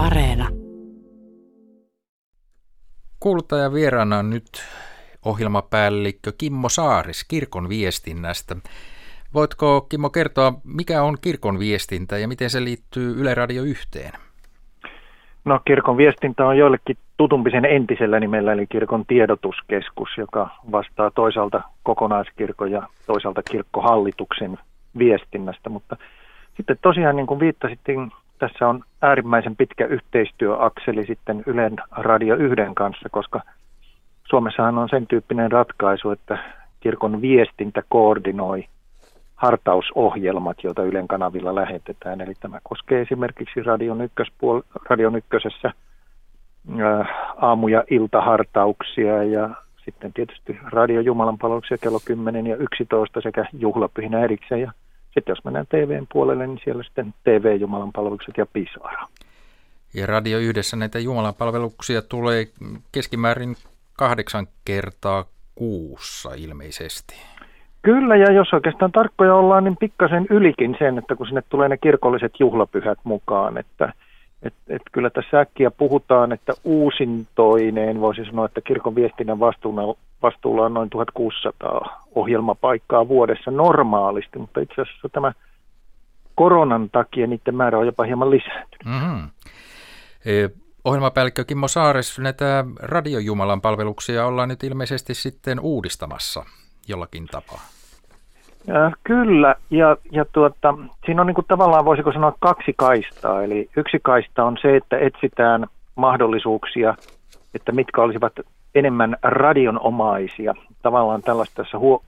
Areena. Kuuluttaja vieraana on nyt ohjelmapäällikkö Kimmo Saaris kirkon viestinnästä. Voitko Kimmo kertoa, mikä on kirkon viestintä ja miten se liittyy Yle Radio yhteen? No kirkon viestintä on joillekin tutumpi sen entisellä nimellä, eli kirkon tiedotuskeskus, joka vastaa toisaalta kokonaiskirkon ja toisaalta kirkkohallituksen viestinnästä. Mutta sitten tosiaan, niin kuin viittasittiin, tässä on äärimmäisen pitkä yhteistyöakseli sitten Ylen Radio 1 kanssa, koska Suomessahan on sen tyyppinen ratkaisu, että kirkon viestintä koordinoi hartausohjelmat, joita Ylen kanavilla lähetetään. Eli tämä koskee esimerkiksi Radion, ykköspuol- Radion ykkösessä ää, aamu- ja iltahartauksia ja sitten tietysti Radio Jumalan palveluksia kello 10 ja 11 sekä juhlapyhinä erikseen. Ja sitten jos mennään TVn puolelle, niin siellä sitten TV Jumalan palvelukset ja Pisara. Ja Radio Yhdessä näitä Jumalan palveluksia tulee keskimäärin kahdeksan kertaa kuussa ilmeisesti. Kyllä, ja jos oikeastaan tarkkoja ollaan, niin pikkasen ylikin sen, että kun sinne tulee ne kirkolliset juhlapyhät mukaan, että et, et kyllä tässä äkkiä puhutaan, että uusintoineen voisi sanoa, että kirkon viestinnän vastuulla, vastuulla on noin 1600 ohjelmapaikkaa vuodessa normaalisti, mutta itse asiassa tämä koronan takia niiden määrä on jopa hieman lisääntynyt. Mm-hmm. E, ohjelmapäällikkö Kimmo Saares, näitä radiojumalan palveluksia ollaan nyt ilmeisesti sitten uudistamassa jollakin tapaa. Ja, kyllä, ja, ja tuota, siinä on niin kuin tavallaan voisiko sanoa kaksi kaistaa. Eli yksi kaista on se, että etsitään mahdollisuuksia, että mitkä olisivat enemmän radionomaisia. Tavallaan tällaista tässä huo-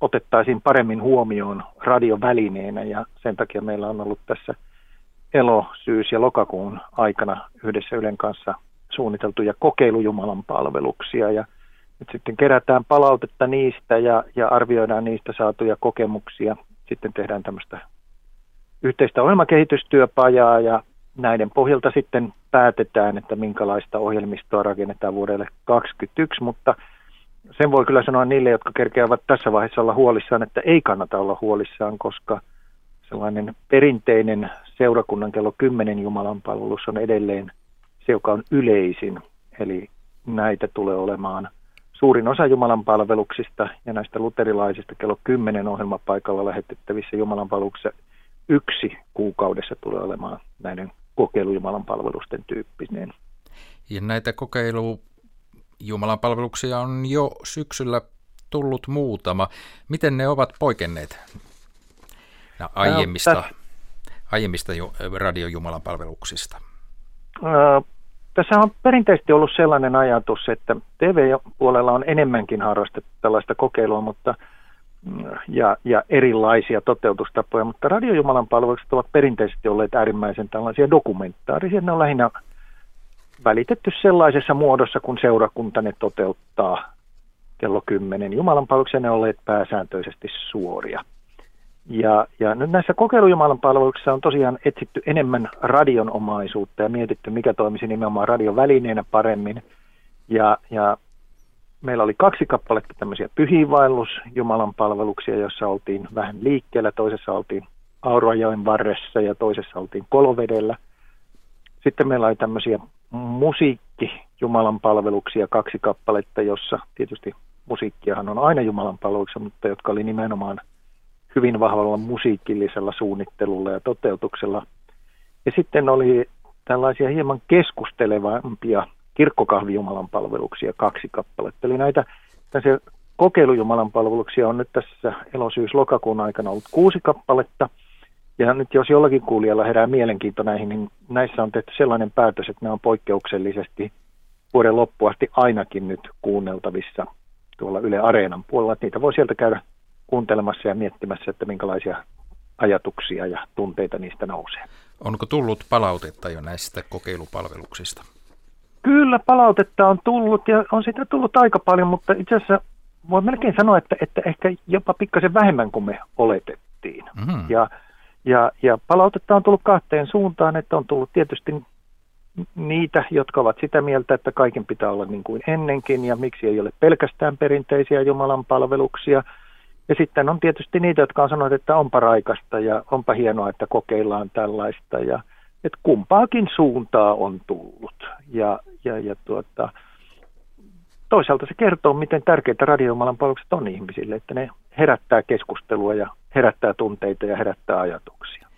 otettaisiin paremmin huomioon radiovälineenä ja sen takia meillä on ollut tässä elo-, syys- ja lokakuun aikana yhdessä Ylen kanssa suunniteltuja kokeilujumalan palveluksia ja nyt sitten kerätään palautetta niistä ja, ja arvioidaan niistä saatuja kokemuksia. Sitten tehdään tämmöistä yhteistä ohjelmakehitystyöpajaa ja näiden pohjalta sitten päätetään, että minkälaista ohjelmistoa rakennetaan vuodelle 2021, mutta sen voi kyllä sanoa niille, jotka kerkeävät tässä vaiheessa olla huolissaan, että ei kannata olla huolissaan, koska sellainen perinteinen seurakunnan kello 10 Jumalan palvelus on edelleen se, joka on yleisin. Eli näitä tulee olemaan suurin osa Jumalan palveluksista ja näistä luterilaisista kello 10 ohjelmapaikalla lähetettävissä Jumalan palveluksissa yksi kuukaudessa tulee olemaan näiden kokeilujumalan palvelusten tyyppinen. Ja näitä kokeilu Jumalan palveluksia on jo syksyllä tullut muutama. Miten ne ovat poikenneet aiemmista, no, aiemmista radiojumalan palveluksista? Tässä on perinteisesti ollut sellainen ajatus, että TV-puolella on enemmänkin harrastettu tällaista kokeilua mutta, ja, ja erilaisia toteutustapoja, mutta radiojumalan palvelukset ovat perinteisesti olleet äärimmäisen tällaisia dokumentaarisia. Ne on lähinnä välitetty sellaisessa muodossa, kun seurakunta ne toteuttaa kello 10. Jumalan palveluksia ne olleet pääsääntöisesti suoria. Ja, ja nyt näissä kokeilujumalan palveluksissa on tosiaan etsitty enemmän radionomaisuutta ja mietitty, mikä toimisi nimenomaan radion välineenä paremmin. Ja, ja meillä oli kaksi kappaletta tämmöisiä pyhiinvaellus Jumalan palveluksia, joissa oltiin vähän liikkeellä. Toisessa oltiin Aurajoen varressa ja toisessa oltiin Kolovedellä. Sitten meillä oli tämmöisiä musiikki Jumalan palveluksia, kaksi kappaletta, jossa tietysti musiikkiahan on aina Jumalan palveluksia, mutta jotka oli nimenomaan – hyvin vahvalla musiikillisella suunnittelulla ja toteutuksella. Ja sitten oli tällaisia hieman keskustelevampia kirkkokahvijumalan palveluksia, kaksi kappaletta. Eli näitä kokeilujumalan palveluksia on nyt tässä elosyys-lokakuun aikana ollut kuusi kappaletta. Ja nyt jos jollakin kuulijalla herää mielenkiinto näihin, niin näissä on tehty sellainen päätös, että ne on poikkeuksellisesti vuoden loppuasti ainakin nyt kuunneltavissa tuolla Yle Areenan puolella. Niitä voi sieltä käydä kuuntelemassa ja miettimässä, että minkälaisia ajatuksia ja tunteita niistä nousee. Onko tullut palautetta jo näistä kokeilupalveluksista? Kyllä, palautetta on tullut ja on sitä tullut aika paljon, mutta itse asiassa voi melkein sanoa, että, että ehkä jopa pikkasen vähemmän kuin me oletettiin. Mm-hmm. Ja, ja, ja palautetta on tullut kahteen suuntaan, että on tullut tietysti niitä, jotka ovat sitä mieltä, että kaiken pitää olla niin kuin ennenkin ja miksi ei ole pelkästään perinteisiä Jumalan palveluksia – ja sitten on tietysti niitä, jotka on sanonut, että onpa raikasta ja onpa hienoa, että kokeillaan tällaista. Ja että kumpaakin suuntaa on tullut. Ja, ja, ja tuota, toisaalta se kertoo, miten tärkeitä radiomalan palvelukset on ihmisille, että ne herättää keskustelua ja herättää tunteita ja herättää ajatuksia.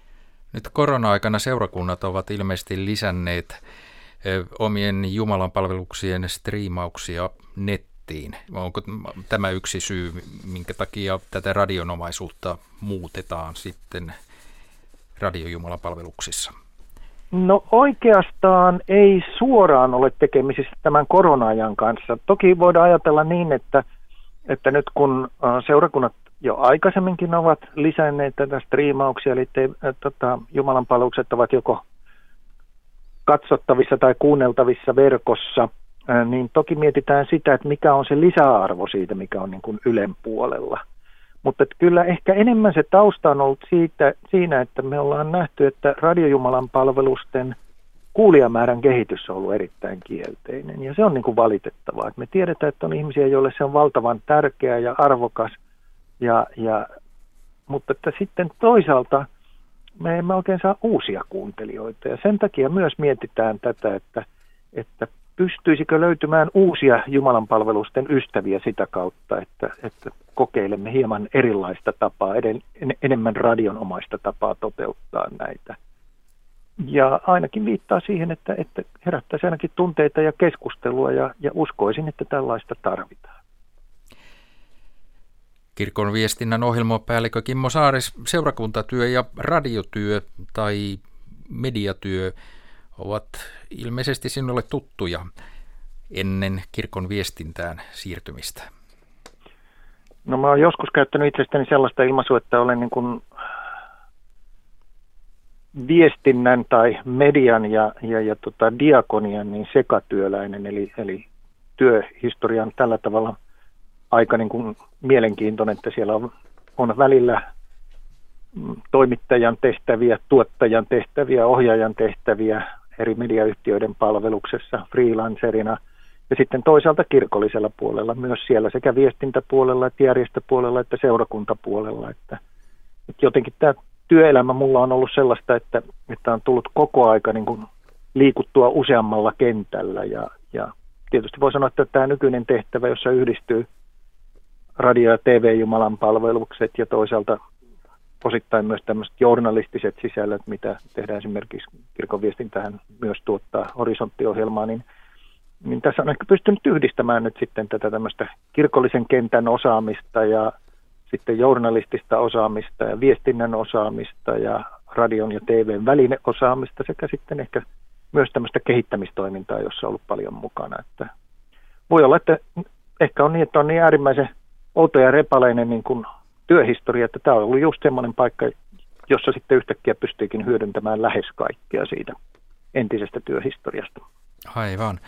Nyt korona-aikana seurakunnat ovat ilmeisesti lisänneet omien Jumalan palveluksien striimauksia nettiin. Onko tämä yksi syy, minkä takia tätä radionomaisuutta muutetaan sitten radiojumalan palveluksissa? No oikeastaan ei suoraan ole tekemisissä tämän korona-ajan kanssa. Toki voidaan ajatella niin, että, että nyt kun seurakunnat jo aikaisemminkin ovat lisänneet tätä striimauksia, eli te, äh, tota, Jumalan palvelukset ovat joko katsottavissa tai kuunneltavissa verkossa, äh, niin toki mietitään sitä, että mikä on se lisäarvo siitä, mikä on niin kuin Ylen puolella. Mutta kyllä ehkä enemmän se tausta on ollut siitä, siinä, että me ollaan nähty, että radiojumalan palvelusten kuulijamäärän kehitys on ollut erittäin kielteinen. Ja se on niin kuin valitettavaa. Me tiedetään, että on ihmisiä, joille se on valtavan tärkeä ja arvokas – ja, ja, mutta että sitten toisaalta me emme oikein saa uusia kuuntelijoita ja sen takia myös mietitään tätä, että, että pystyisikö löytymään uusia Jumalan palvelusten ystäviä sitä kautta, että, että kokeilemme hieman erilaista tapaa, eden, en, enemmän radionomaista tapaa toteuttaa näitä. Ja ainakin viittaa siihen, että, että herättäisi ainakin tunteita ja keskustelua ja, ja uskoisin, että tällaista tarvitaan. Kirkon viestinnän ohjelmapäällikkö Kimmo Saaris, seurakuntatyö ja radiotyö tai mediatyö ovat ilmeisesti sinulle tuttuja ennen kirkon viestintään siirtymistä. No mä oon joskus käyttänyt itsestäni sellaista ilmaisua, että olen niin kuin viestinnän tai median ja, ja, ja tota diakonian niin sekatyöläinen, eli, eli työhistorian tällä tavalla aika niin kuin mielenkiintoinen, että siellä on, on välillä toimittajan tehtäviä, tuottajan tehtäviä, ohjaajan tehtäviä eri mediayhtiöiden palveluksessa freelancerina ja sitten toisaalta kirkollisella puolella myös siellä sekä viestintäpuolella että järjestöpuolella että seurakuntapuolella. Että, että jotenkin tämä työelämä mulla on ollut sellaista, että, että on tullut koko aika niin kuin liikuttua useammalla kentällä ja, ja tietysti voi sanoa, että tämä nykyinen tehtävä, jossa yhdistyy radio- ja TV-jumalan palvelukset ja toisaalta osittain myös tämmöiset journalistiset sisällöt, mitä tehdään esimerkiksi kirkon viestintähän myös tuottaa horisonttiohjelmaa, niin, niin tässä on ehkä pystynyt yhdistämään nyt sitten tätä tämmöistä kirkollisen kentän osaamista ja sitten journalistista osaamista ja viestinnän osaamista ja radion ja TVn välineosaamista sekä sitten ehkä myös tämmöistä kehittämistoimintaa, jossa on ollut paljon mukana. Että voi olla, että ehkä on niin, että on niin äärimmäisen outo ja repaleinen niin kuin työhistoria, että tämä on ollut just semmoinen paikka, jossa sitten yhtäkkiä pystyykin hyödyntämään lähes kaikkea siitä entisestä työhistoriasta. Aivan.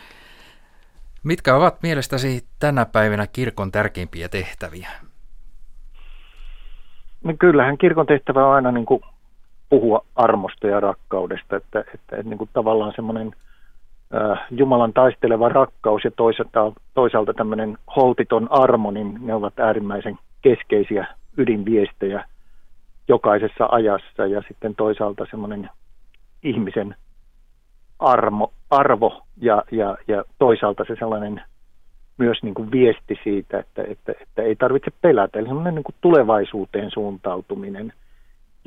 Mitkä ovat mielestäsi tänä päivänä kirkon tärkeimpiä tehtäviä? No kyllähän kirkon tehtävä on aina niin kuin puhua armosta ja rakkaudesta, että, että, että niin kuin tavallaan semmoinen – Äh, Jumalan taisteleva rakkaus ja toisaalta, toisaalta tämmöinen holtiton armo, niin ne ovat äärimmäisen keskeisiä ydinviestejä jokaisessa ajassa ja sitten toisaalta semmoinen ihmisen armo, arvo ja, ja, ja toisaalta se sellainen myös niin kuin viesti siitä, että, että, että ei tarvitse pelätä. Eli semmoinen niin kuin tulevaisuuteen suuntautuminen –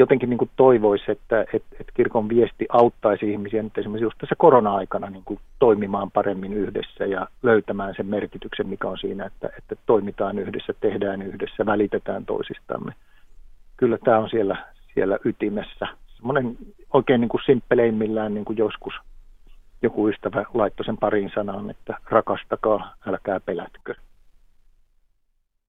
jotenkin niin kuin toivoisi, että, että, että kirkon viesti auttaisi ihmisiä nyt esimerkiksi just tässä korona-aikana niin kuin toimimaan paremmin yhdessä ja löytämään sen merkityksen, mikä on siinä, että, että toimitaan yhdessä, tehdään yhdessä, välitetään toisistamme. Kyllä tämä on siellä, siellä ytimessä. Semmoinen oikein niin kuin simppeleimmillään niin kuin joskus joku ystävä laittoi sen pariin sanaan, että rakastakaa, älkää pelätkö.